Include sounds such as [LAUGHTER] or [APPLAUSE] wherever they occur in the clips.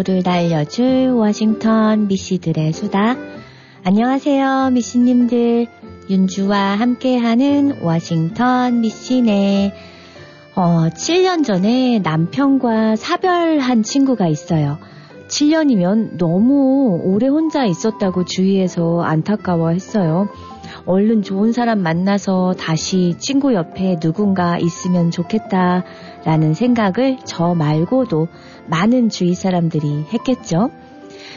오후를 달려줄 워싱턴 미씨들의 수다. 안녕하세요, 미씨님들. 윤주와 함께하는 워싱턴 미씨네. 어, 7년 전에 남편과 사별한 친구가 있어요. 7년이면 너무 오래 혼자 있었다고 주위에서 안타까워 했어요. 얼른 좋은 사람 만나서 다시 친구 옆에 누군가 있으면 좋겠다 라는 생각을 저 말고도 많은 주위 사람들이 했겠죠.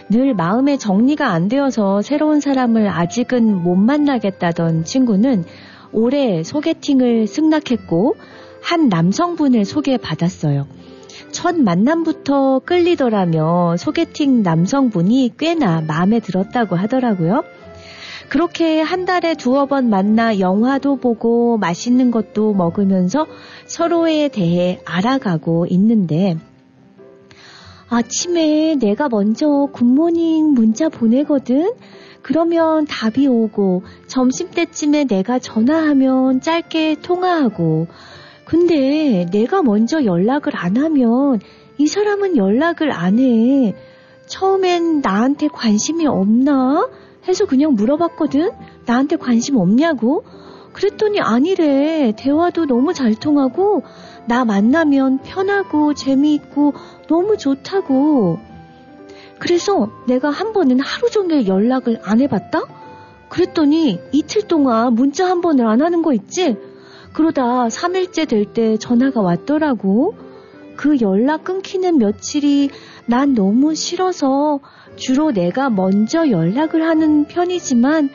늘 마음의 정리가 안 되어서 새로운 사람을 아직은 못 만나겠다던 친구는 올해 소개팅을 승낙했고 한 남성분을 소개받았어요. 첫 만남부터 끌리더라며 소개팅 남성분이 꽤나 마음에 들었다고 하더라고요. 그렇게 한 달에 두어 번 만나 영화도 보고 맛있는 것도 먹으면서 서로에 대해 알아가고 있는데 아침에 내가 먼저 굿모닝 문자 보내거든? 그러면 답이 오고 점심때쯤에 내가 전화하면 짧게 통화하고 근데 내가 먼저 연락을 안 하면 이 사람은 연락을 안 해. 처음엔 나한테 관심이 없나? 해서 그냥 물어봤거든? 나한테 관심 없냐고? 그랬더니 아니래. 대화도 너무 잘 통하고, 나 만나면 편하고 재미있고 너무 좋다고. 그래서 내가 한 번은 하루 종일 연락을 안 해봤다? 그랬더니 이틀 동안 문자 한 번을 안 하는 거 있지? 그러다 3일째 될 때 전화가 왔더라고. 그 연락 끊기는 며칠이 난 너무 싫어서 주로 내가 먼저 연락을 하는 편이지만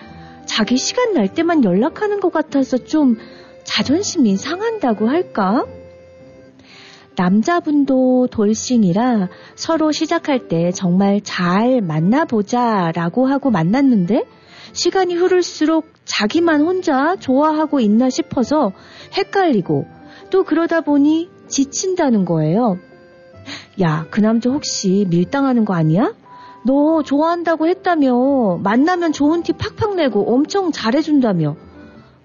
자기 시간 날 때만 연락하는 것 같아서 좀 자존심이 상한다고 할까? 남자분도 돌싱이라 서로 시작할 때 정말 잘 만나보자 라고 하고 만났는데 시간이 흐를수록 자기만 혼자 좋아하고 있나 싶어서 헷갈리고 또 그러다 보니 지친다는 거예요. 야, 그 남자 혹시 밀당하는 거 아니야? 너 좋아한다고 했다며 만나면 좋은 티 팍팍 내고 엄청 잘해준다며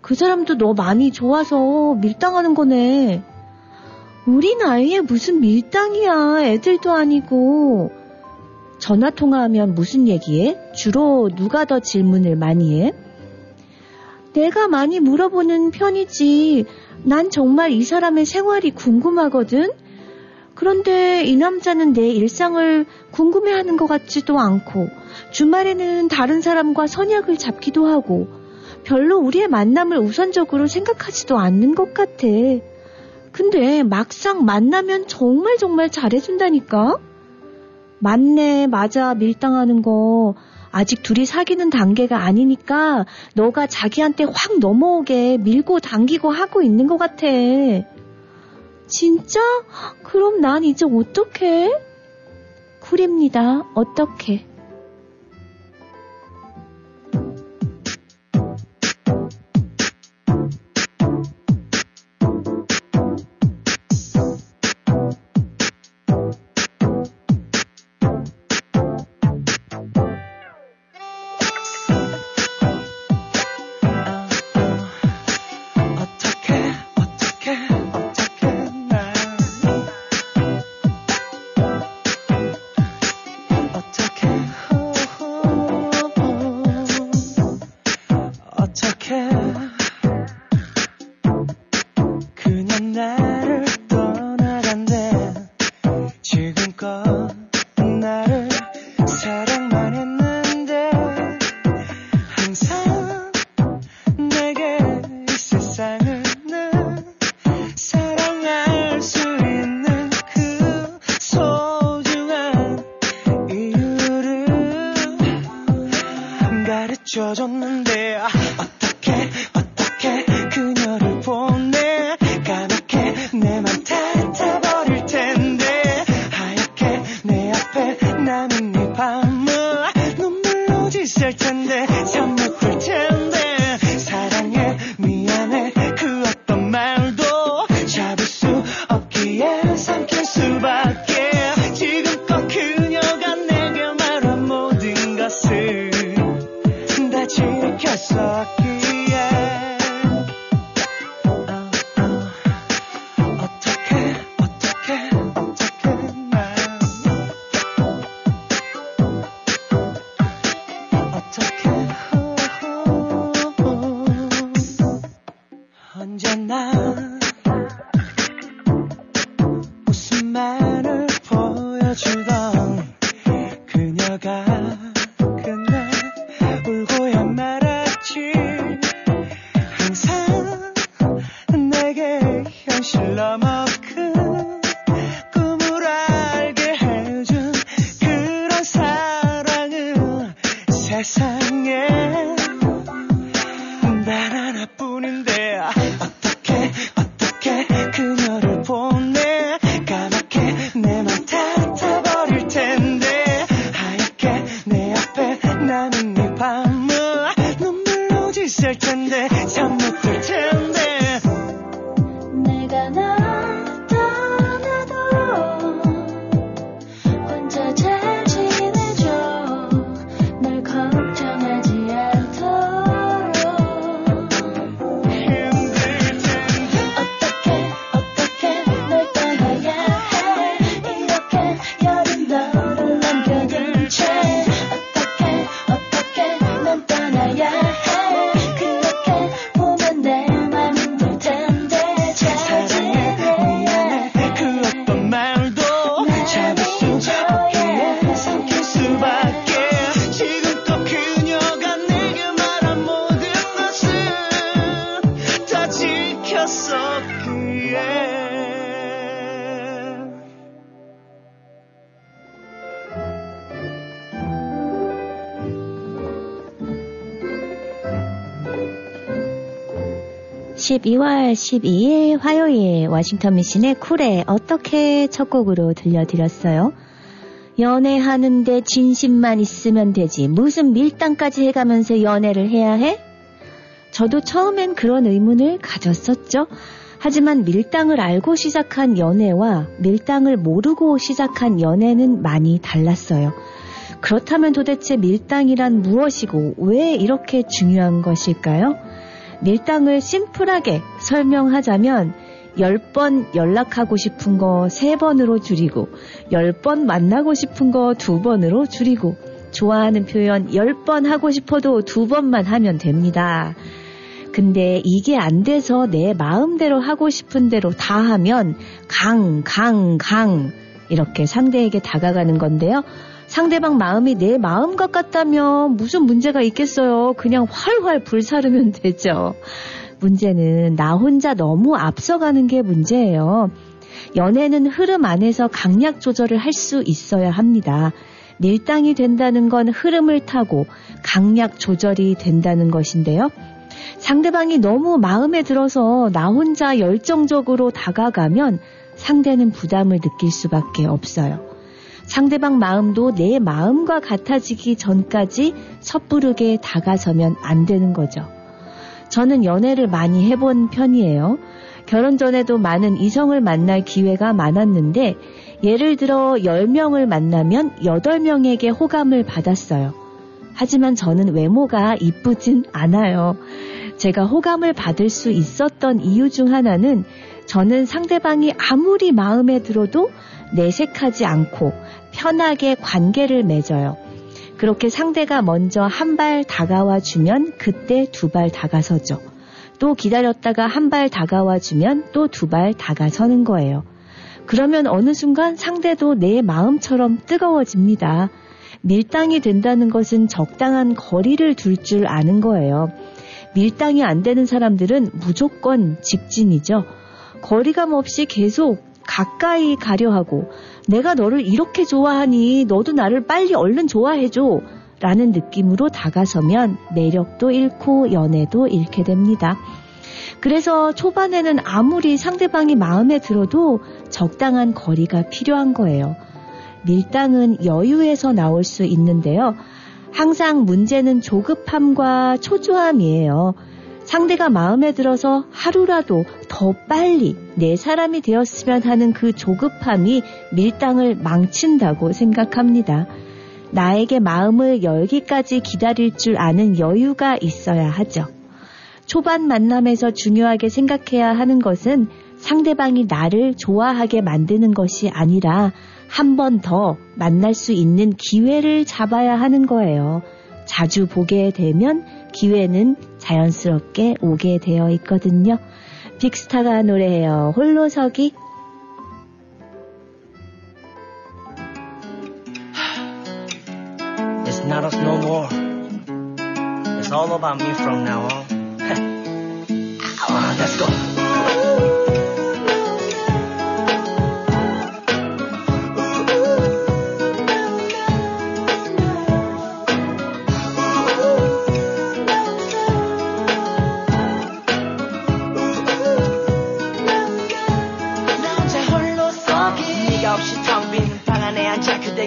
그 사람도 너 많이 좋아서 밀당하는 거네. 우리 나이에 무슨 밀당이야. 애들도 아니고. 전화 통화하면 무슨 얘기해? 주로 누가 더 질문을 많이 해? 내가 많이 물어보는 편이지. 난 정말 이 사람의 생활이 궁금하거든. 그런데 이 남자는 내 일상을 궁금해하는 것 같지도 않고 주말에는 다른 사람과 선약을 잡기도 하고 별로 우리의 만남을 우선적으로 생각하지도 않는 것 같아. 근데 막상 만나면 정말 정말 잘해준다니까? 맞네, 맞아, 밀당하는 거. 아직 둘이 사귀는 단계가 아니니까 너가 자기한테 확 넘어오게 밀고 당기고 하고 있는 것 같아. 진짜? 그럼 난 이제 어떡해? 쿨입니다. 어떡해? 12월 12일 화요일 워싱턴 미신의 쿨에 어떻게 첫 곡으로 들려드렸어요. 연애하는데 진심만 있으면 되지. 무슨 밀당까지 해가면서 연애를 해야 해? 저도 처음엔 그런 의문을 가졌었죠. 하지만 밀당을 알고 시작한 연애와 밀당을 모르고 시작한 연애는 많이 달랐어요. 그렇다면 도대체 밀당이란 무엇이고 왜 이렇게 중요한 것일까요? 밀당을 심플하게 설명하자면 10번 연락하고 싶은 거 3번으로 줄이고 10번 만나고 싶은 거 2번으로 줄이고 좋아하는 표현 10번 하고 싶어도 2번만 하면 됩니다. 근데 이게 안 돼서 내 마음대로 하고 싶은 대로 다 하면 강, 강, 강 이렇게 상대에게 다가가는 건데요. 상대방 마음이 내 마음과 같다면 무슨 문제가 있겠어요. 그냥 활활 불사르면 [LAUGHS] 되죠. 문제는 나 혼자 너무 앞서가는 게 문제예요. 연애는 흐름 안에서 강약 조절을 할 수 있어야 합니다. 밀당이 된다는 건 흐름을 타고 강약 조절이 된다는 것인데요. 상대방이 너무 마음에 들어서 나 혼자 열정적으로 다가가면 상대는 부담을 느낄 수밖에 없어요. 상대방 마음도 내 마음과 같아지기 전까지 섣부르게 다가서면 안 되는 거죠. 저는 연애를 많이 해본 편이에요. 결혼 전에도 많은 이성을 만날 기회가 많았는데 예를 들어 10명을 만나면 8명에게 호감을 받았어요. 하지만 저는 외모가 이쁘진 않아요. 제가 호감을 받을 수 있었던 이유 중 하나는 저는 상대방이 아무리 마음에 들어도 내색하지 않고 편하게 관계를 맺어요. 그렇게 상대가 먼저 한 발 다가와 주면 그때 두 발 다가서죠. 또 기다렸다가 한 발 다가와 주면 또 두 발 다가서는 거예요. 그러면 어느 순간 상대도 내 마음처럼 뜨거워집니다. 밀당이 된다는 것은 적당한 거리를 둘 줄 아는 거예요. 밀당이 안 되는 사람들은 무조건 직진이죠. 거리감 없이 계속 가까이 가려 하고 내가 너를 이렇게 좋아하니 너도 나를 빨리 얼른 좋아해줘. 라는 느낌으로 다가서면 매력도 잃고 연애도 잃게 됩니다. 그래서 초반에는 아무리 상대방이 마음에 들어도 적당한 거리가 필요한 거예요. 밀당은 여유에서 나올 수 있는데요. 항상 문제는 조급함과 초조함이에요. 상대가 마음에 들어서 하루라도 더 빨리 내 사람이 되었으면 하는 그 조급함이 밀당을 망친다고 생각합니다. 나에게 마음을 열기까지 기다릴 줄 아는 여유가 있어야 하죠. 초반 만남에서 중요하게 생각해야 하는 것은 상대방이 나를 좋아하게 만드는 것이 아니라 한 번 더 만날 수 있는 기회를 잡아야 하는 거예요. 자주 보게 되면 기회는 자연스럽게 오게 되어 있거든요. 빅스타가 노래해요. 홀로서기. Uh, let's go.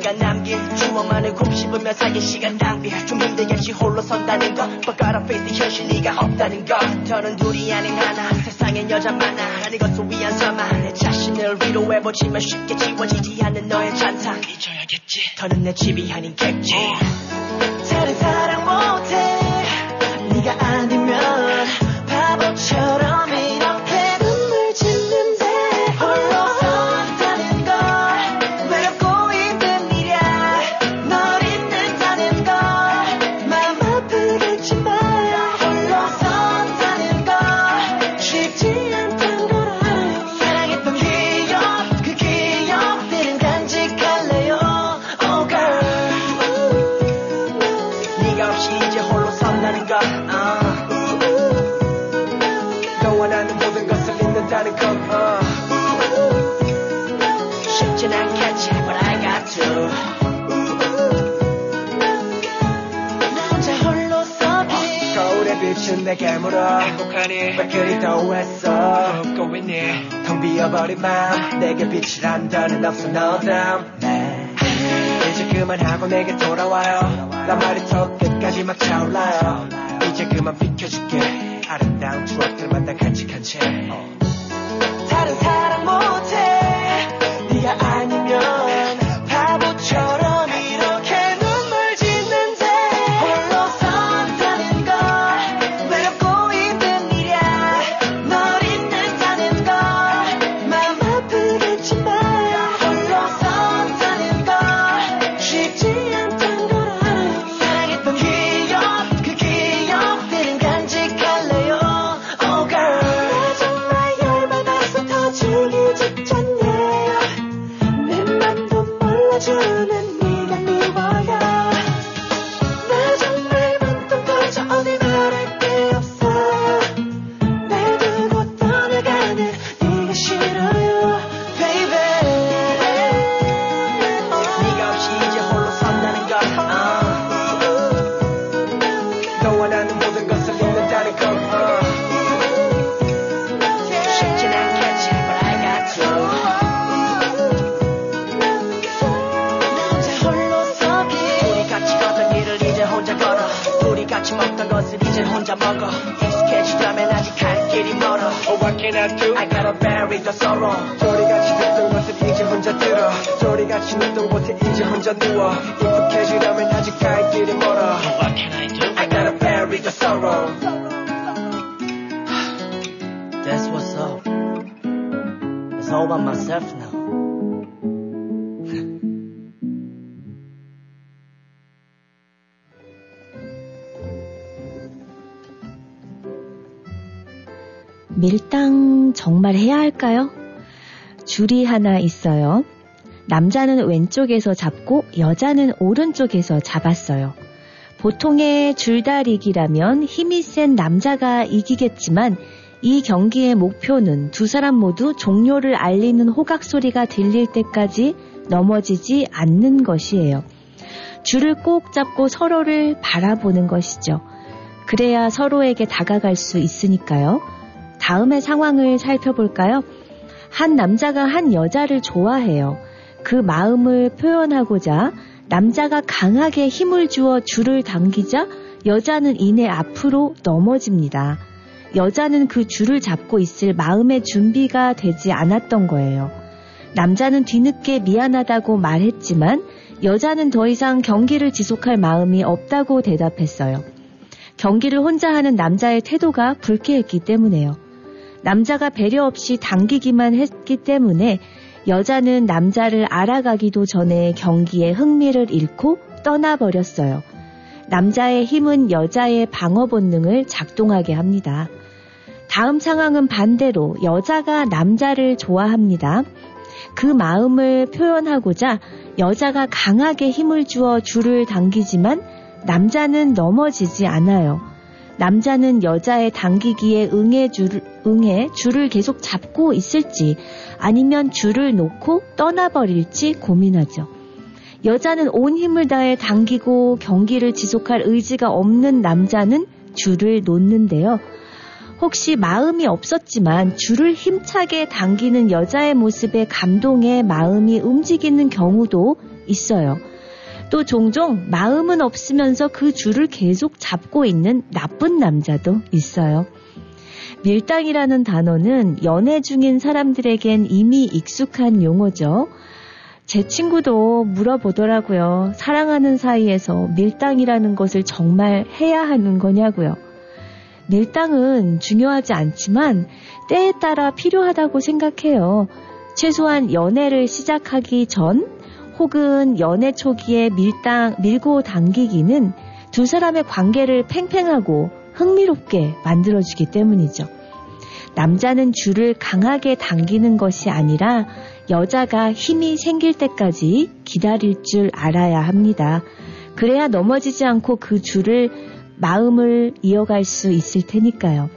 그대가 남긴 추억만을 곱씹으며 사긴 시간 낭비. 좀 힘들겠지 홀로 선다는 것. But gotta face the 현실 네가 없다는 것. 더는 둘이 아닌 하나. 세상엔 여자 많아. 난 이것을 위한 서만 내 자신을 위로해보지만 쉽게 지워지지 않는 너의 잔상. 잊어야겠지. 더는 내 집이 아닌 객지 내게 물어. 행복하니. 왜 그리 더했어? 웃고 있니? 텅 비어버린 맘 내게 빛을 한다는 없어 no damn 네. 이제 그만하고 내게 돌아와요. 나 말이 턱 끝까지 막 차올라요. 이제 그만 비켜줄게 하나 있어요. 남자는 왼쪽에서 잡고 여자는 오른쪽에서 잡았어요. 보통의 줄다리기라면 힘이 센 남자가 이기겠지만 이 경기의 목표는 두 사람 모두 종료를 알리는 호각 소리가 들릴 때까지 넘어지지 않는 것이에요. 줄을 꼭 잡고 서로를 바라보는 것이죠. 그래야 서로에게 다가갈 수 있으니까요. 다음의 상황을 살펴볼까요? 한 남자가 한 여자를 좋아해요. 그 마음을 표현하고자 남자가 강하게 힘을 주어 줄을 당기자 여자는 이내 앞으로 넘어집니다. 여자는 그 줄을 잡고 있을 마음의 준비가 되지 않았던 거예요. 남자는 뒤늦게 미안하다고 말했지만 여자는 더 이상 경기를 지속할 마음이 없다고 대답했어요. 경기를 혼자 하는 남자의 태도가 불쾌했기 때문에요. 남자가 배려 없이 당기기만 했기 때문에 여자는 남자를 알아가기도 전에 경기에 흥미를 잃고 떠나버렸어요. 남자의 힘은 여자의 방어 본능을 작동하게 합니다. 다음 상황은 반대로 여자가 남자를 좋아합니다. 그 마음을 표현하고자 여자가 강하게 힘을 주어 줄을 당기지만 남자는 넘어지지 않아요. 남자는 여자의 당기기에 응해 줄, 응해 줄을 계속 잡고 있을지 아니면 줄을 놓고 떠나버릴지 고민하죠. 여자는 온 힘을 다해 당기고 경기를 지속할 의지가 없는 남자는 줄을 놓는데요. 혹시 마음이 없었지만 줄을 힘차게 당기는 여자의 모습에 감동해 마음이 움직이는 경우도 있어요. 또 종종 마음은 없으면서 그 줄을 계속 잡고 있는 나쁜 남자도 있어요. 밀당이라는 단어는 연애 중인 사람들에겐 이미 익숙한 용어죠. 제 친구도 물어보더라고요. 사랑하는 사이에서 밀당이라는 것을 정말 해야 하는 거냐고요. 밀당은 중요하지 않지만 때에 따라 필요하다고 생각해요. 최소한 연애를 시작하기 전 혹은 연애 초기에 밀당, 밀고 당기기는 두 사람의 관계를 팽팽하고 흥미롭게 만들어주기 때문이죠. 남자는 줄을 강하게 당기는 것이 아니라 여자가 힘이 생길 때까지 기다릴 줄 알아야 합니다. 그래야 넘어지지 않고 그 줄을 마음을 이어갈 수 있을 테니까요.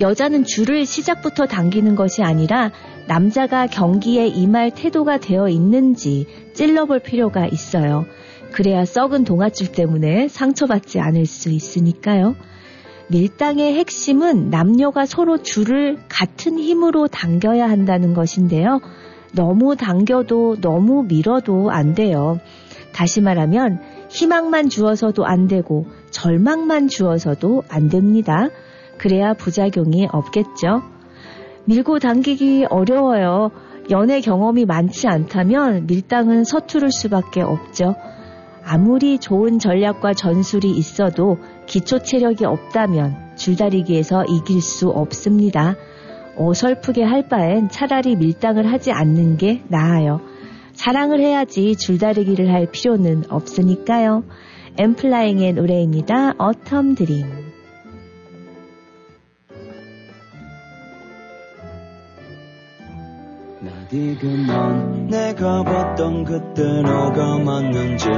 여자는 줄을 시작부터 당기는 것이 아니라 남자가 경기에 임할 태도가 되어 있는지 찔러볼 필요가 있어요. 그래야 썩은 동아줄 때문에 상처받지 않을 수 있으니까요. 밀당의 핵심은 남녀가 서로 줄을 같은 힘으로 당겨야 한다는 것인데요. 너무 당겨도 너무 밀어도 안 돼요. 다시 말하면 희망만 주어서도 안 되고 절망만 주어서도 안 됩니다. 그래야 부작용이 없겠죠. 밀고 당기기 어려워요. 연애 경험이 많지 않다면 밀당은 서투를 수밖에 없죠. 아무리 좋은 전략과 전술이 있어도 기초 체력이 없다면 줄다리기에서 이길 수 없습니다. 어설프게 할 바엔 차라리 밀당을 하지 않는 게 나아요. 사랑을 해야지 줄다리기를 할 필요는 없으니까요. 엠플라잉의 노래입니다. 어텀 드림. 지금 넌 내가 봤던 그때 너가 맞는지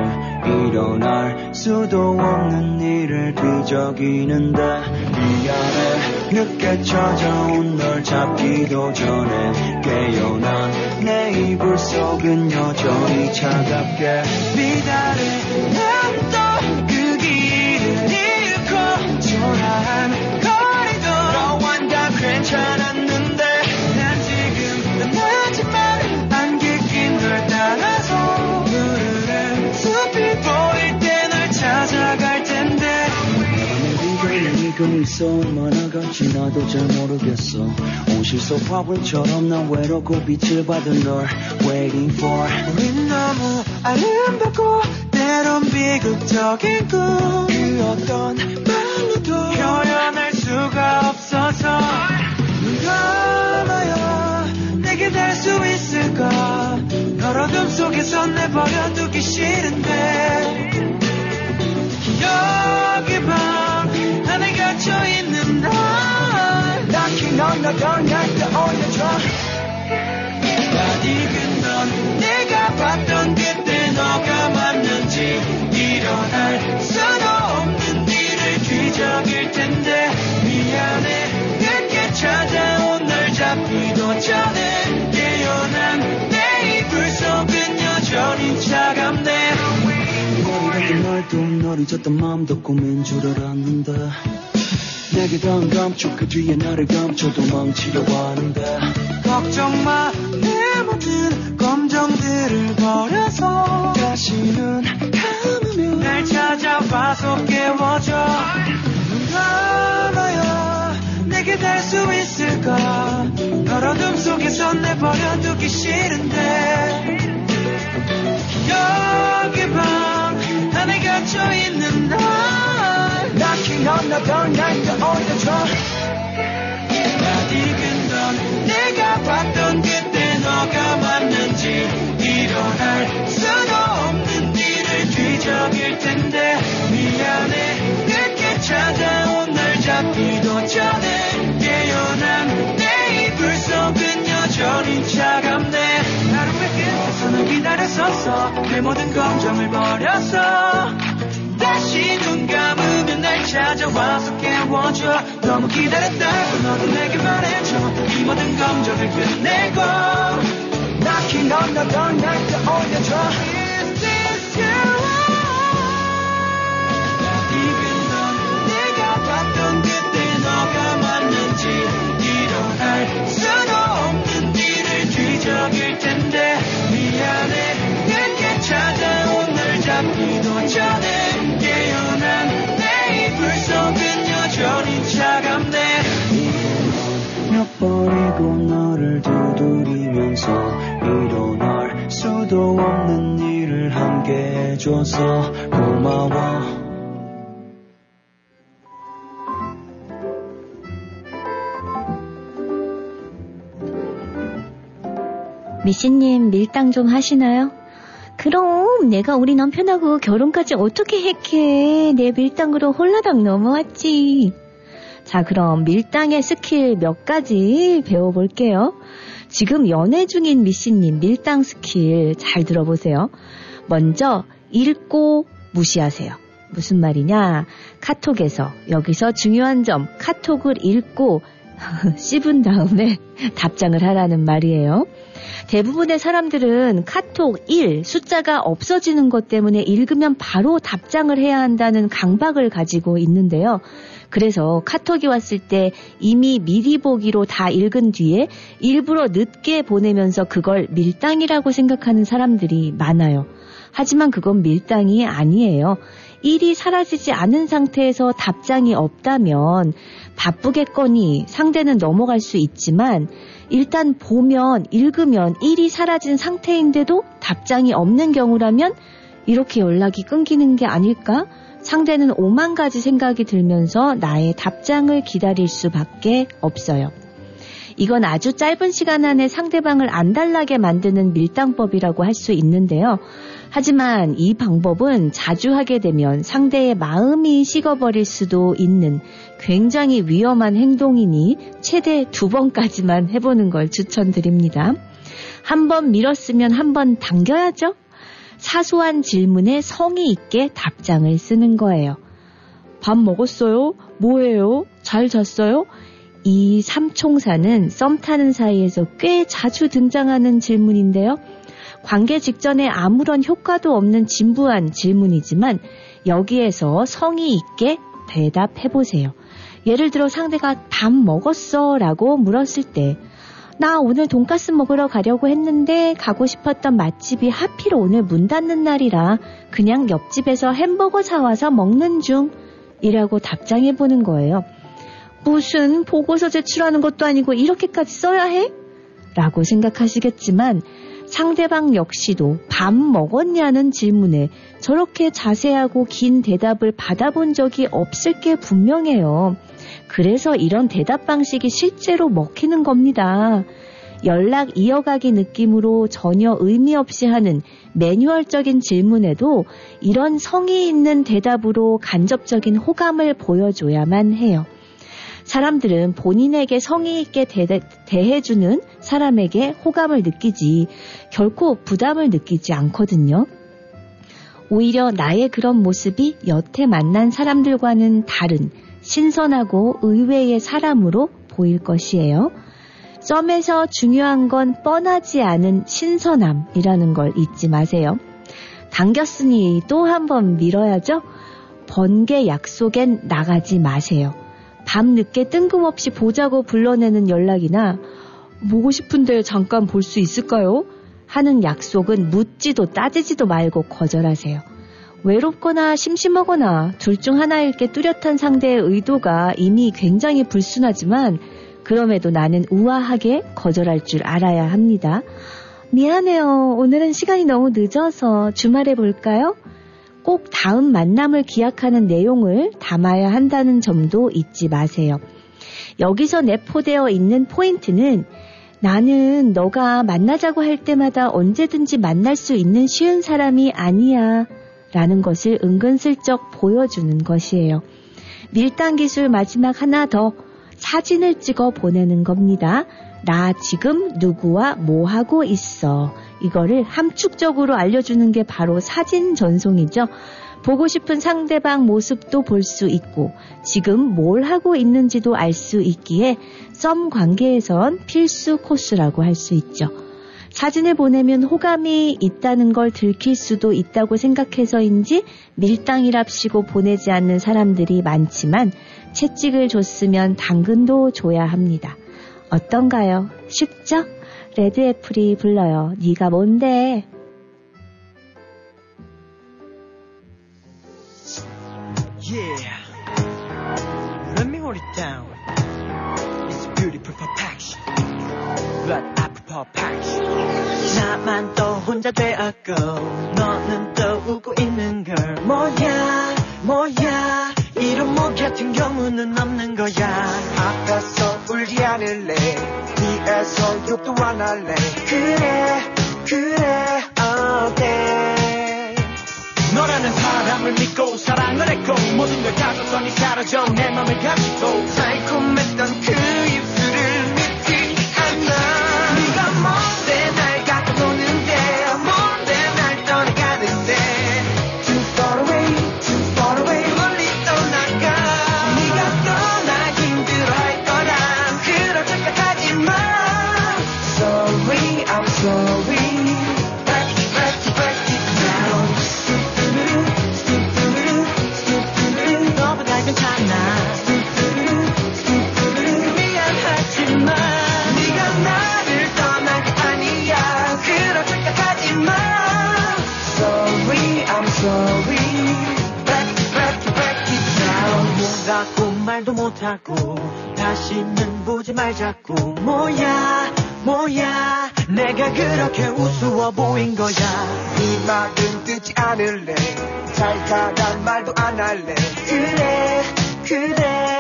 일어날 수도 없는 일을 뒤적이는데 미안해. 늦게 찾아온 널 잡기도 전에 깨어난 내 이불 속은 여전히 차갑게 미달에 남던 그 길을 잃고 초라한 거리도 너와 다 괜찮았 이건 있어. 얼마나 간지 나도 잘 모르겠어. 온실 속 화불처럼 난 외롭고 빛을 받은 널 waiting for. 우린 너무 아름답고 때론 비극적인 꿈 그 어떤 말로도 표현할 수가 없어서 눈 감아요 내게 될수 있을까? 널 어둠 속에서 내버려 두기 싫은데 기억의 방 안에 갇혀있는 날. Knocking on the door 날 떠올려줘. 낯익은 넌 내가 봤던 그때 너가 맞는지 일어날 수도 없는 일을 뒤적일 텐데. 미안해. 늦게 찾아온 널 잡기도 전에 깨어난 내 이불 속은 여전히 차갑네. 널 잊었던 마음도 꿈인 줄 알았는데 내게 던 감축 그 뒤에 나를 감춰 도망치려 하는데 걱정 마 내 모든 검정들 것들을 버려서 다시는 감으면 날 찾아와서 깨워줘. 눈 감아요 내게 될수 있을까? 어둠 속에서 내버려두기 싫은데. 기억의 밤 안에 갇혀있는 날 Knocking on the door 날 떠올려줘 낯익은 넌 내가 봤던 그때 너가 맞는지 일어날 수도 없는 일을 뒤적일 텐데. 미안해. 늦게 찾아온 날 잡기도 전에 깨어난 내 이불 속은 여전히 차갑네. 하루의 끝에서 널 기다렸었어. 내 모든 걱정을 버렸어 다시 눈 감으면 날 찾아와서 깨워줘. 너무 기다렸다고 너도 내게 말해줘. 이 모든 감정을 끝내고 Knocking on the door 날 떠올려줘. Is this you? 해줘서 고마워 미씨님 밀당 좀 하시나요? 그럼 내가 우리 남편하고 결혼까지 어떻게 했게 내 밀당으로 홀라당 넘어왔지. 자 그럼 밀당의 스킬 몇 가지 배워볼게요. 지금 연애 중인 미씨님 밀당 스킬 잘 들어보세요. 먼저 읽고 무시하세요. 무슨 말이냐? 카톡에서 여기서 중요한 점 카톡을 읽고 [LAUGHS] 씹은 다음에 [LAUGHS] 답장을 하라는 말이에요. 대부분의 사람들은 카톡 1 숫자가 없어지는 것 때문에 읽으면 바로 답장을 해야 한다는 강박을 가지고 있는데요. 그래서 카톡이 왔을 때 이미 미리 보기로 다 읽은 뒤에 일부러 늦게 보내면서 그걸 밀당이라고 생각하는 사람들이 많아요. 하지만 그건 밀당이 아니에요. 일이 사라지지 않은 상태에서 답장이 없다면 바쁘겠거니 상대는 넘어갈 수 있지만 일단 보면 읽으면 일이 사라진 상태인데도 답장이 없는 경우라면 이렇게 연락이 끊기는 게 아닐까? 상대는 오만 가지 생각이 들면서 나의 답장을 기다릴 수밖에 없어요. 이건 아주 짧은 시간 안에 상대방을 안달나게 만드는 밀당법이라고 할 수 있는데요. 하지만 이 방법은 자주 하게 되면 상대의 마음이 식어버릴 수도 있는 굉장히 위험한 행동이니 최대 두 번까지만 해보는 걸 추천드립니다. 한 번 밀었으면 한 번 당겨야죠? 사소한 질문에 성의 있게 답장을 쓰는 거예요. 밥 먹었어요? 뭐예요? 잘 잤어요? 이 삼총사는 썸 타는 사이에서 꽤 자주 등장하는 질문인데요. 관계 직전에 아무런 효과도 없는 진부한 질문이지만 여기에서 성의 있게 대답해 보세요. 예를 들어 상대가 밥 먹었어 라고 물었을 때, 나 오늘 돈가스 먹으러 가려고 했는데 가고 싶었던 맛집이 하필 오늘 문 닫는 날이라 그냥 옆집에서 햄버거 사와서 먹는 중 이라고 답장해 보는 거예요. 무슨 보고서 제출하는 것도 아니고 이렇게까지 써야 해? 라고 생각하시겠지만 상대방 역시도 밥 먹었냐는 질문에 저렇게 자세하고 긴 대답을 받아본 적이 없을 게 분명해요. 그래서 이런 대답 방식이 실제로 먹히는 겁니다. 연락 이어가기 느낌으로 전혀 의미 없이 하는 매뉴얼적인 질문에도 이런 성의 있는 대답으로 간접적인 호감을 보여줘야만 해요. 사람들은 본인에게 성의 있게 대해주는 사람에게 호감을 느끼지 결코 부담을 느끼지 않거든요. 오히려 나의 그런 모습이 여태 만난 사람들과는 다른 신선하고 의외의 사람으로 보일 것이에요. 썸에서 중요한 건 뻔하지 않은 신선함이라는 걸 잊지 마세요. 당겼으니 또 한 번 밀어야죠. 번개 약속엔 나가지 마세요. 밤늦게 뜬금없이 보자고 불러내는 연락이나 보고 싶은데 잠깐 볼 수 있을까요? 하는 약속은 묻지도 따지지도 말고 거절하세요. 외롭거나 심심하거나 둘 중 하나일 게 뚜렷한 상대의 의도가 이미 굉장히 불순하지만 그럼에도 나는 우아하게 거절할 줄 알아야 합니다. 미안해요. 오늘은 시간이 너무 늦어서 주말에 볼까요? 꼭 다음 만남을 기약하는 내용을 담아야 한다는 점도 잊지 마세요. 여기서 내포되어 있는 포인트는 나는 너가 만나자고 할 때마다 언제든지 만날 수 있는 쉬운 사람이 아니야. 라는 것을 은근슬쩍 보여주는 것이에요. 밀당 기술 마지막 하나 더 사진을 찍어 보내는 겁니다. 나 지금 누구와 뭐 하고 있어. 이거를 함축적으로 알려주는 게 바로 사진 전송이죠. 보고 싶은 상대방 모습도 볼 수 있고 지금 뭘 하고 있는지도 알 수 있기에 썸 관계에선 필수 코스라고 할 수 있죠. 사진을 보내면 호감이 있다는 걸 들킬 수도 있다고 생각해서인지 밀당이랍시고 보내지 않는 사람들이 많지만 채찍을 줬으면 당근도 줘야 합니다. 어떤가요? 쉽죠? 레드 애플이 불러요. 네가 뭔데? 나만 또 혼자 되었고, 너는 또 웃고 있는 걸. 뭐야, 뭐야. 이런 뭐 같은 경우는 없는 거야. 앞에서 울지 않을래 뒤에서 욕도 안 할래 그래, 그래, 어때. 너라는 사람을 믿고 사랑을 했고 모든 걸 가져서니 사라져 내 맘을 가지고 달콤했던 그 Sorry, Back, back, back it down. 뭐라고 말도 못하고 다시는 보지 말자고 뭐야 뭐야 내가 그렇게 우스워 보인 거야. 네 말은 듣지 않을래. 잘 가란 말도 안 할래. 그래 그래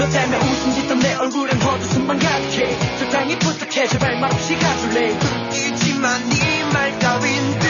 너 때문에 웃음 짓던 내 얼굴엔 헛웃음만 가득해. 적당히 부탁해 제발 말없이 가줄래? 이지만 네말 따윈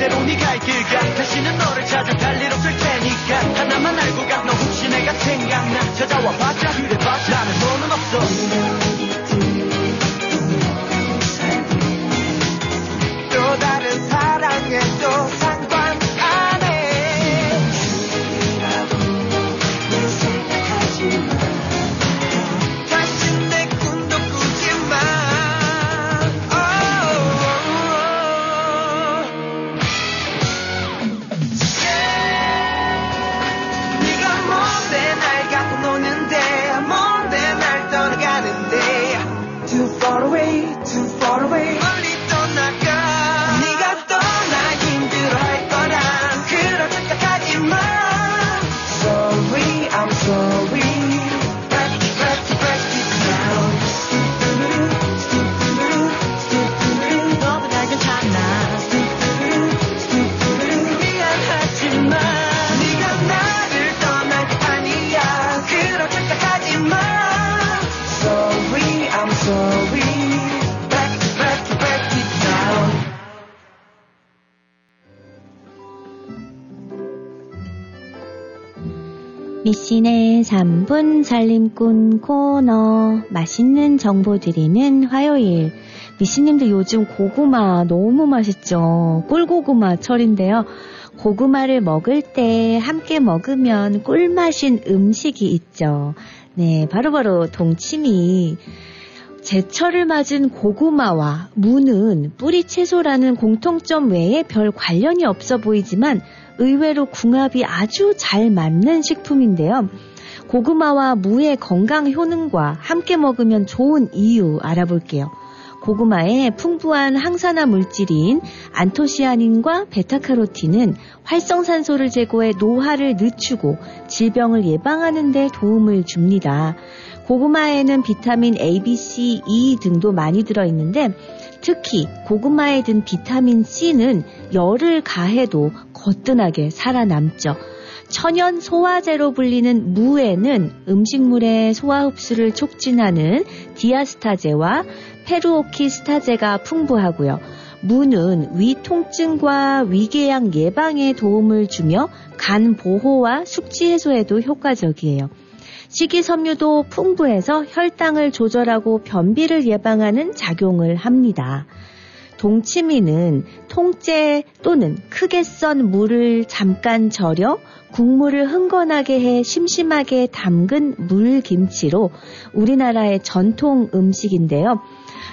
그대로 네가 이길 가 다시는 너를 찾아갈 일 없을 테니까. 하나만 알고 가너 혹시 내가 생각나? 찾아와 봤자. 그래 봤자. 나는 너는 없어 미신의 3분 살림꾼 코너 맛있는 정보 드리는 화요일. 미신님들 요즘 고구마 너무 맛있죠? 꿀고구마 철인데요. 고구마를 먹을 때 함께 먹으면 꿀맛인 음식이 있죠. 네 바로바로 바로 동치미. 제철을 맞은 고구마와 무는 뿌리 채소라는 공통점 외에 별 관련이 없어 보이지만 의외로 궁합이 아주 잘 맞는 식품인데요. 고구마와 무의 건강 효능과 함께 먹으면 좋은 이유 알아볼게요. 고구마의 풍부한 항산화 물질인 안토시아닌과 베타카로틴은 활성산소를 제거해 노화를 늦추고 질병을 예방하는 데 도움을 줍니다. 고구마에는 비타민 A, B, C, E 등도 많이 들어있는데 특히 고구마에 든 비타민 C는 열을 가해도 거뜬하게 살아남죠. 천연 소화제로 불리는 무에는 음식물의 소화 흡수를 촉진하는 디아스타제와 페루오키스타제가 풍부하고요. 무는 위 통증과 위궤양 예방에 도움을 주며 간 보호와 숙취 해소에도 효과적이에요. 식이섬유도 풍부해서 혈당을 조절하고 변비를 예방하는 작용을 합니다. 동치미는 통째 또는 크게 썬 물을 잠깐 절여 국물을 흥건하게 해 심심하게 담근 물김치로 우리나라의 전통 음식인데요.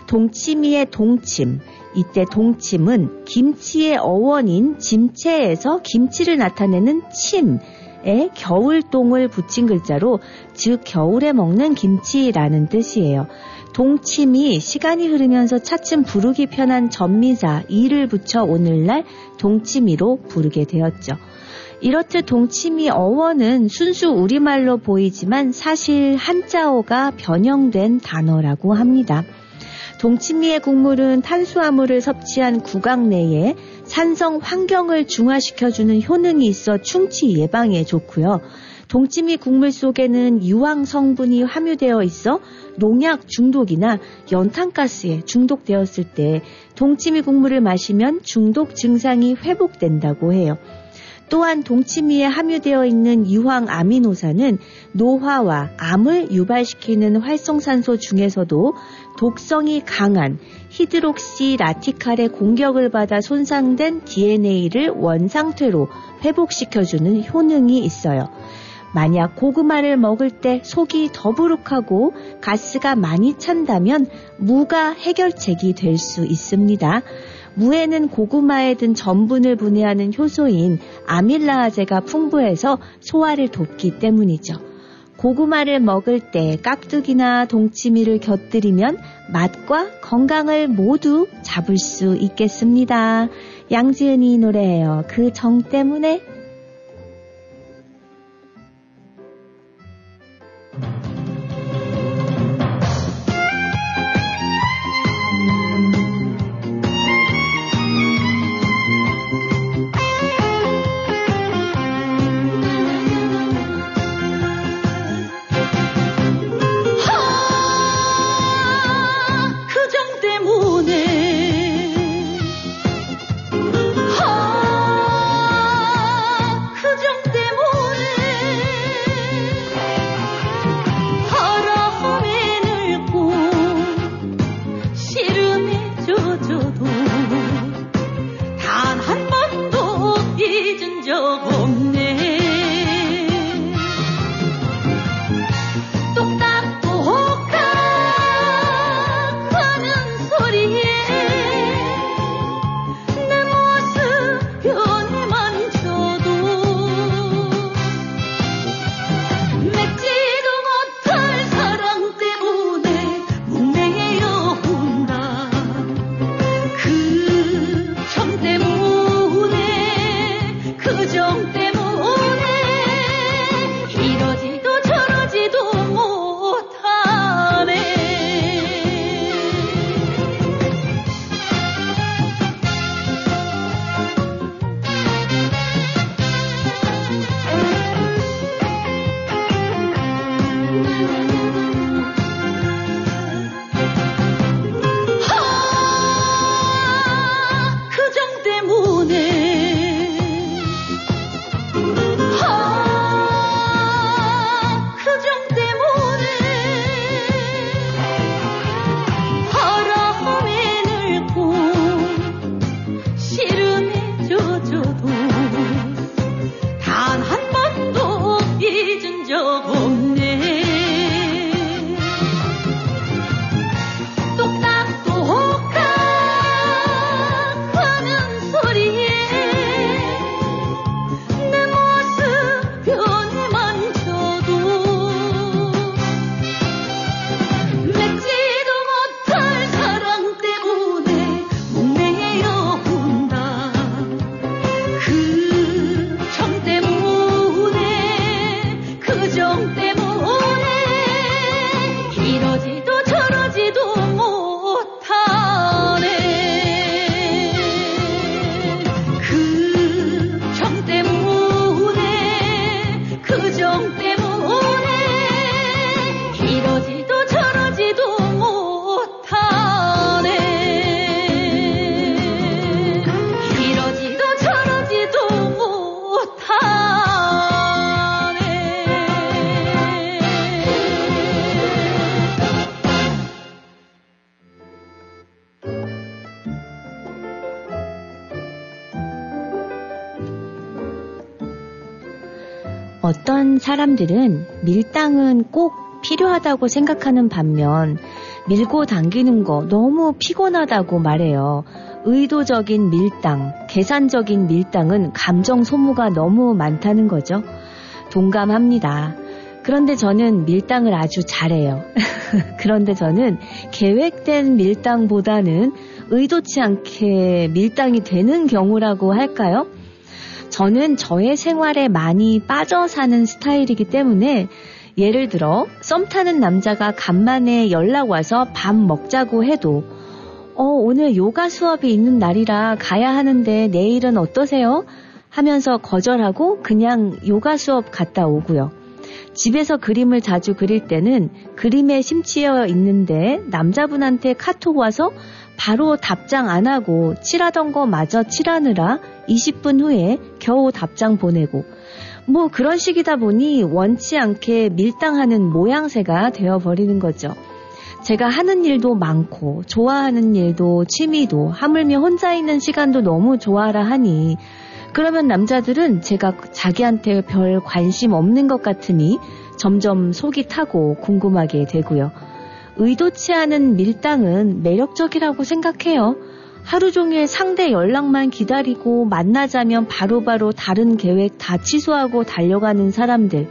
동치미의 동침, 이때 동침은 김치의 어원인 짐체에서 김치를 나타내는 침, 에 겨울동을 붙인 글자로 즉 겨울에 먹는 김치라는 뜻이에요. 동침이 시간이 흐르면서 차츰 부르기 편한 전미사 이를 붙여 오늘날 동치미로 부르게 되었죠. 이렇듯 동치미 어원은 순수 우리말로 보이지만 사실 한자어가 변형된 단어라고 합니다. 동치미의 국물은 탄수화물을 섭취한 구강 내에 산성 환경을 중화시켜주는 효능이 있어 충치 예방에 좋고요. 동치미 국물 속에는 유황 성분이 함유되어 있어 농약 중독이나 연탄가스에 중독되었을 때 동치미 국물을 마시면 중독 증상이 회복된다고 해요. 또한 동치미에 함유되어 있는 유황 아미노산은 노화와 암을 유발시키는 활성산소 중에서도 독성이 강한 히드록시 라티칼의 공격을 받아 손상된 DNA를 원상태로 회복시켜주는 효능이 있어요. 만약 고구마를 먹을 때 속이 더부룩하고 가스가 많이 찬다면 무가 해결책이 될 수 있습니다. 무에는 고구마에 든 전분을 분해하는 효소인 아밀라아제가 풍부해서 소화를 돕기 때문이죠. 고구마를 먹을 때 깍두기나 동치미를 곁들이면 맛과 건강을 모두 잡을 수 있겠습니다. 양지은이 노래예요. 그 정 때문에 사람들은 밀당은 꼭 필요하다고 생각하는 반면 밀고 당기는 거 너무 피곤하다고 말해요. 의도적인 밀당, 계산적인 밀당은 감정 소모가 너무 많다는 거죠. 동감합니다. 그런데 저는 밀당을 아주 잘해요. [LAUGHS] 그런데 저는 계획된 밀당보다는 의도치 않게 밀당이 되는 경우라고 할까요? 저는 저의 생활에 많이 빠져 사는 스타일이기 때문에 예를 들어 썸 타는 남자가 간만에 연락 와서 밥 먹자고 해도 어, 오늘 요가 수업이 있는 날이라 가야 하는데 내일은 어떠세요? 하면서 거절하고 그냥 요가 수업 갔다 오고요. 집에서 그림을 자주 그릴 때는 그림에 심취해 있는데 남자분한테 카톡 와서 바로 답장 안 하고 칠하던 거 마저 칠하느라 20분 후에 겨우 답장 보내고 뭐 그런 식이다 보니 원치 않게 밀당하는 모양새가 되어버리는 거죠. 제가 하는 일도 많고 좋아하는 일도 취미도 하물며 혼자 있는 시간도 너무 좋아라 하니 그러면 남자들은 제가 자기한테 별 관심 없는 것 같으니 점점 속이 타고 궁금하게 되고요. 의도치 않은 밀당은 매력적이라고 생각해요. 하루 종일 상대 연락만 기다리고 만나자면 바로바로 바로 다른 계획 다 취소하고 달려가는 사람들.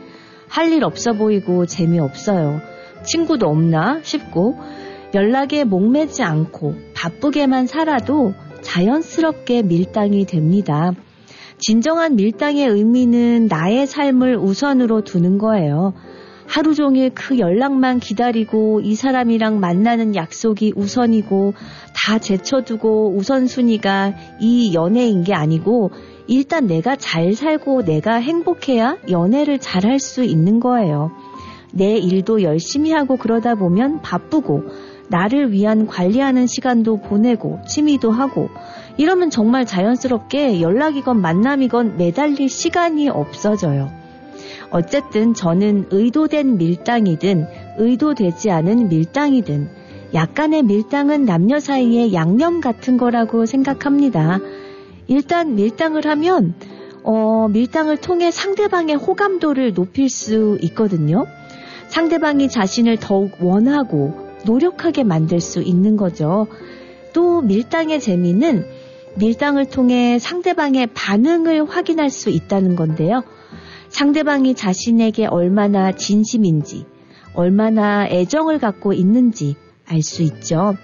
할 일 없어 보이고 재미없어요. 친구도 없나 싶고 연락에 목매지 않고 바쁘게만 살아도 자연스럽게 밀당이 됩니다. 진정한 밀당의 의미는 나의 삶을 우선으로 두는 거예요. 하루 종일 그 연락만 기다리고 이 사람이랑 만나는 약속이 우선이고 다 제쳐두고 우선순위가 이 연애인 게 아니고 일단 내가 잘 살고 내가 행복해야 연애를 잘 할 수 있는 거예요. 내 일도 열심히 하고 그러다 보면 바쁘고 나를 위한 관리하는 시간도 보내고 취미도 하고 이러면 정말 자연스럽게 연락이건 만남이건 매달릴 시간이 없어져요. 어쨌든 저는 의도된 밀당이든 의도되지 않은 밀당이든 약간의 밀당은 남녀 사이의 양념 같은 거라고 생각합니다. 일단 밀당을 하면 어, 밀당을 통해 상대방의 호감도를 높일 수 있거든요. 상대방이 자신을 더욱 원하고 노력하게 만들 수 있는 거죠. 또 밀당의 재미는 밀당을 통해 상대방의 반응을 확인할 수 있다는 건데요. 상대방이 자신에게 얼마나 진심인지, 얼마나 애정을 갖고 있는지 알 수 있죠.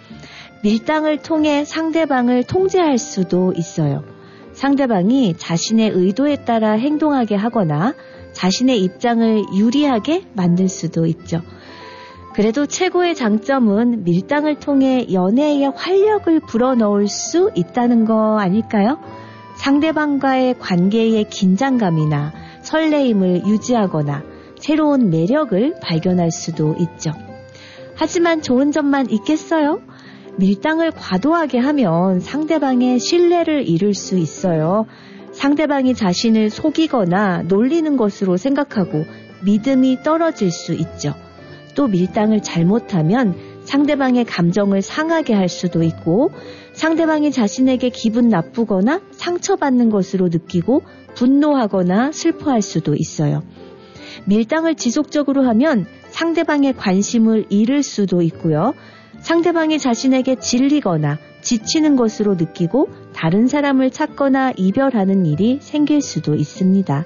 밀당을 통해 상대방을 통제할 수도 있어요. 상대방이 자신의 의도에 따라 행동하게 하거나 자신의 입장을 유리하게 만들 수도 있죠. 그래도 최고의 장점은 밀당을 통해 연애의 활력을 불어넣을 수 있다는 거 아닐까요? 상대방과의 관계의 긴장감이나 설레임을 유지하거나 새로운 매력을 발견할 수도 있죠. 하지만 좋은 점만 있겠어요? 밀당을 과도하게 하면 상대방의 신뢰를 잃을 수 있어요. 상대방이 자신을 속이거나 놀리는 것으로 생각하고 믿음이 떨어질 수 있죠. 또 밀당을 잘못하면 상대방의 감정을 상하게 할 수도 있고 상대방이 자신에게 기분 나쁘거나 상처받는 것으로 느끼고 분노하거나 슬퍼할 수도 있어요. 밀당을 지속적으로 하면 상대방의 관심을 잃을 수도 있고요. 상대방이 자신에게 질리거나 지치는 것으로 느끼고 다른 사람을 찾거나 이별하는 일이 생길 수도 있습니다.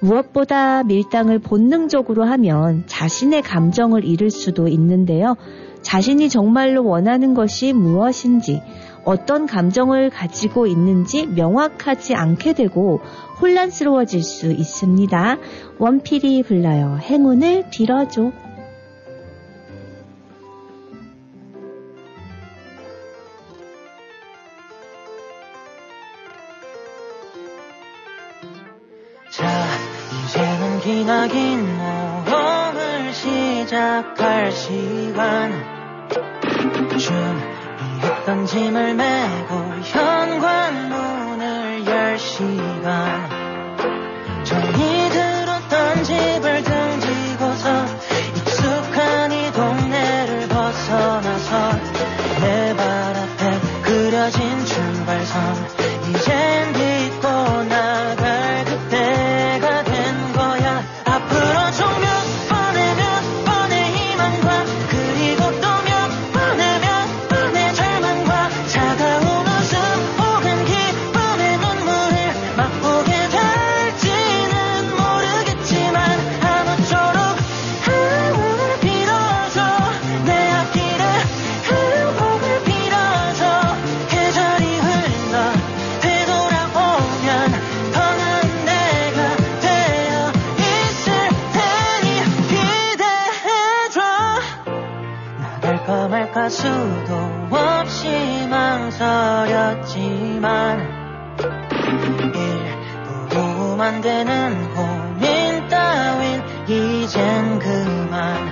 무엇보다 밀당을 본능적으로 하면 자신의 감정을 잃을 수도 있는데요. 자신이 정말로 원하는 것이 무엇인지, 어떤 감정을 가지고 있는지 명확하지 않게 되고 혼란스러워질 수 있습니다. 원필이 불러요. 행운을 빌어줘. 긴 모험을 시작할 시간. 준비했던 짐을 메고 현관문을 열 시간. 정이 들었던 집을 등지고서 익숙한 이 동네를 벗어나서 내 발 앞에 그려진 출발선 일부로 만드는 고민 따윈. 이젠 그만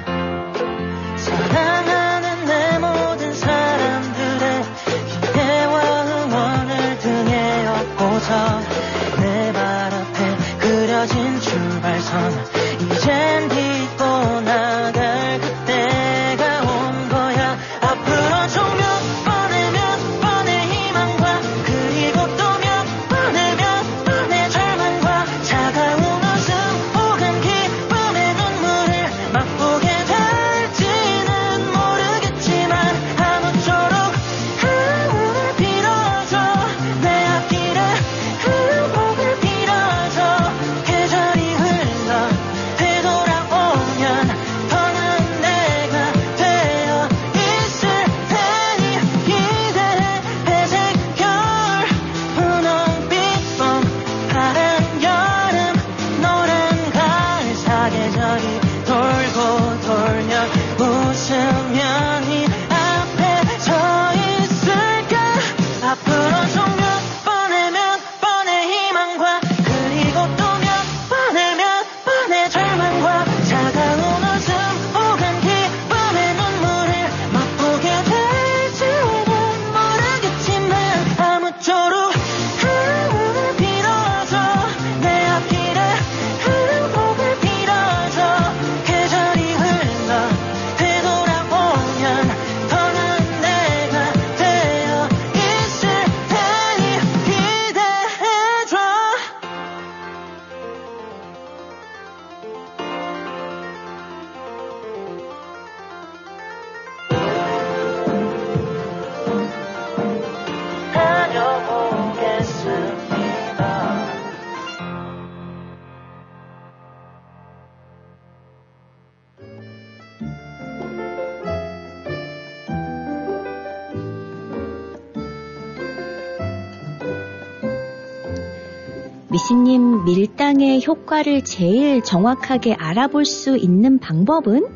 미신님 밀당의 효과를 제일 정확하게 알아볼 수 있는 방법은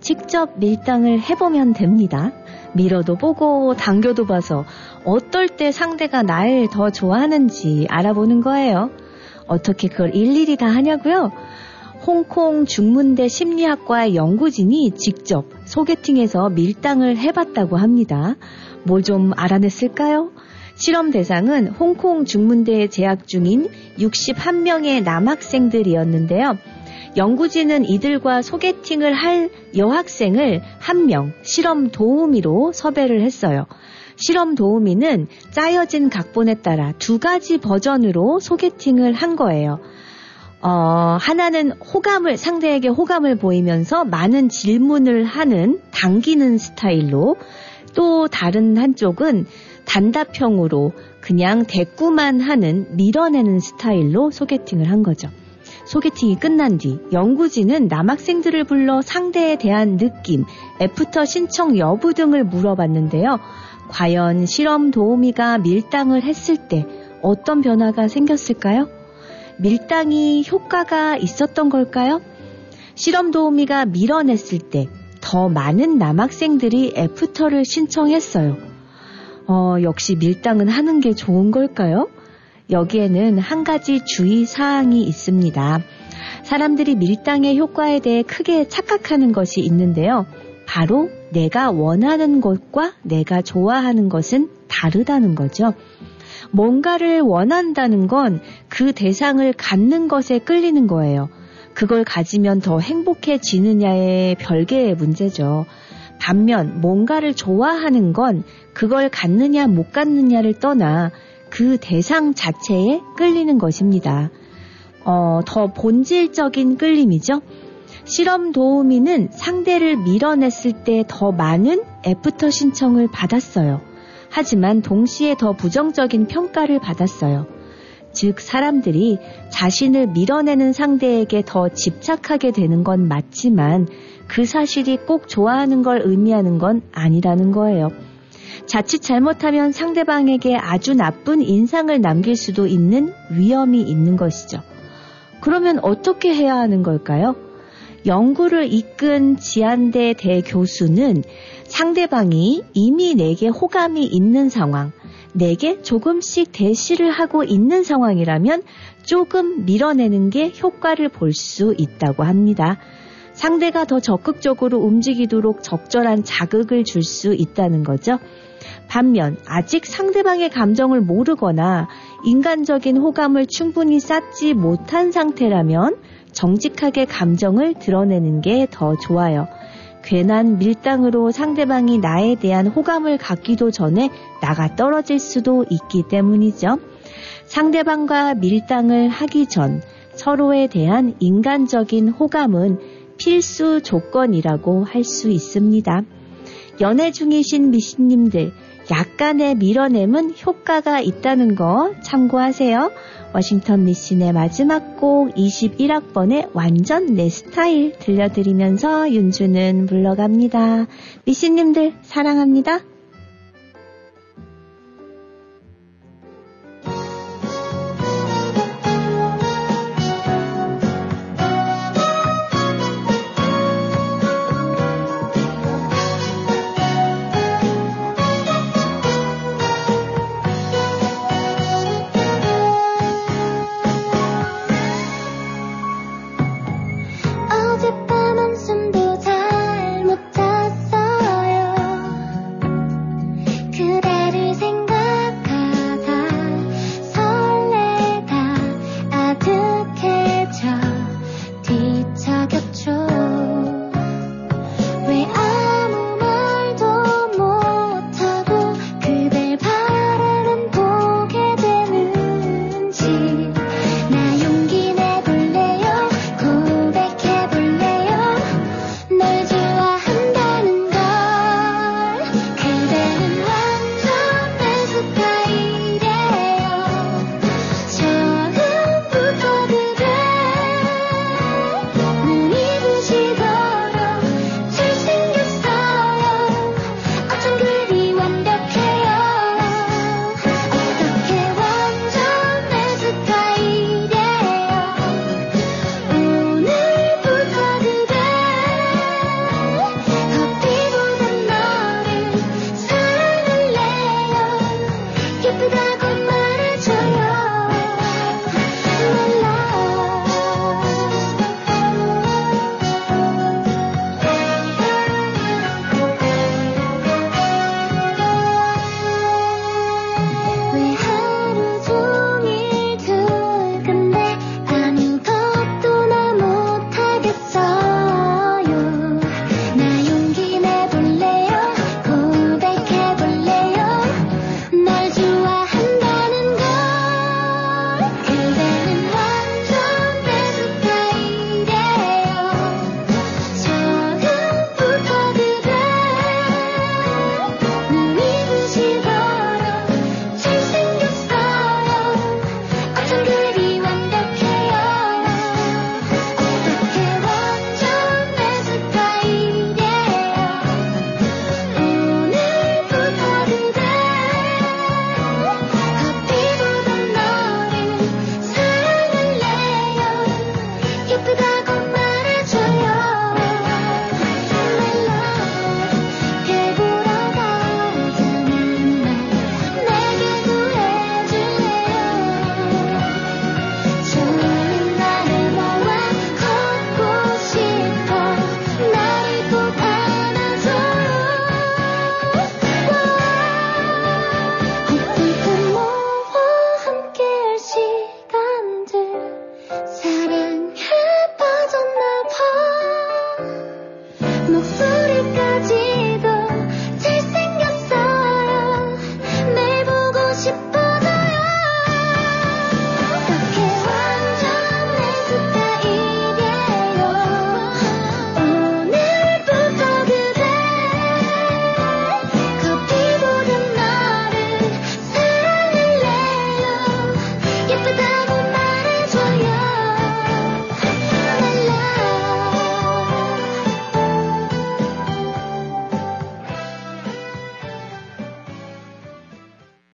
직접 밀당을 해보면 됩니다. 밀어도 보고 당겨도 봐서 어떨 때 상대가 날 더 좋아하는지 알아보는 거예요. 어떻게 그걸 일일이 다 하냐고요? 홍콩 중문대 심리학과의 연구진이 직접 소개팅에서 밀당을 해봤다고 합니다. 뭘 좀 알아냈을까요? 실험 대상은 홍콩 중문대에 재학 중인 61명의 남학생들이었는데요. 연구진은 이들과 소개팅을 할 여학생을 한 명 실험 도우미로 섭외를 했어요. 실험 도우미는 짜여진 각본에 따라 두 가지 버전으로 소개팅을 한 거예요. 어, 하나는 호감을, 상대에게 호감을 보이면서 많은 질문을 하는, 당기는 스타일로, 또 다른 한쪽은 단답형으로 그냥 대꾸만 하는, 밀어내는 스타일로 소개팅을 한 거죠. 소개팅이 끝난 뒤 연구진은 남학생들을 불러 상대에 대한 느낌, after 신청 여부 등을 물어봤는데요. 과연 실험 도우미가 밀당을 했을 때 어떤 변화가 생겼을까요? 밀당이 효과가 있었던 걸까요? 실험 도우미가 밀어냈을 때 더 많은 남학생들이 애프터를 신청했어요. 어, 역시 밀당은 하는 게 좋은 걸까요? 여기에는 한 가지 주의 사항이 있습니다. 사람들이 밀당의 효과에 대해 크게 착각하는 것이 있는데요. 바로 내가 원하는 것과 내가 좋아하는 것은 다르다는 거죠. 뭔가를 원한다는 건 그 대상을 갖는 것에 끌리는 거예요. 그걸 가지면 더 행복해지느냐의 별개의 문제죠. 반면 뭔가를 좋아하는 건 그걸 갖느냐 못 갖느냐를 떠나 그 대상 자체에 끌리는 것입니다. 어, 더 본질적인 끌림이죠. 실험 도우미는 상대를 밀어냈을 때 더 많은 after 신청을 받았어요. 하지만 동시에 더 부정적인 평가를 받았어요. 즉, 사람들이 자신을 밀어내는 상대에게 더 집착하게 되는 건 맞지만 그 사실이 꼭 좋아하는 걸 의미하는 건 아니라는 거예요. 자칫 잘못하면 상대방에게 아주 나쁜 인상을 남길 수도 있는 위험이 있는 것이죠. 그러면 어떻게 해야 하는 걸까요? 연구를 이끈 지한대 대교수는 상대방이 이미 내게 호감이 있는 상황, 내게 조금씩 대시를 하고 있는 상황이라면 조금 밀어내는 게 효과를 볼 수 있다고 합니다. 상대가 더 적극적으로 움직이도록 적절한 자극을 줄 수 있다는 거죠. 반면 아직 상대방의 감정을 모르거나 인간적인 호감을 충분히 쌓지 못한 상태라면 정직하게 감정을 드러내는 게 더 좋아요. 괜한 밀당으로 상대방이 나에 대한 호감을 갖기도 전에 나가 떨어질 수도 있기 때문이죠. 상대방과 밀당을 하기 전 서로에 대한 인간적인 호감은 필수 조건이라고 할 수 있습니다. 연애 중이신 미신님들, 약간의 밀어냄은 효과가 있다는 거 참고하세요. 워싱턴 미신의 마지막 곡 21학번의 완전 내 스타일 들려드리면서 윤주는 물러갑니다. 미신님들 사랑합니다.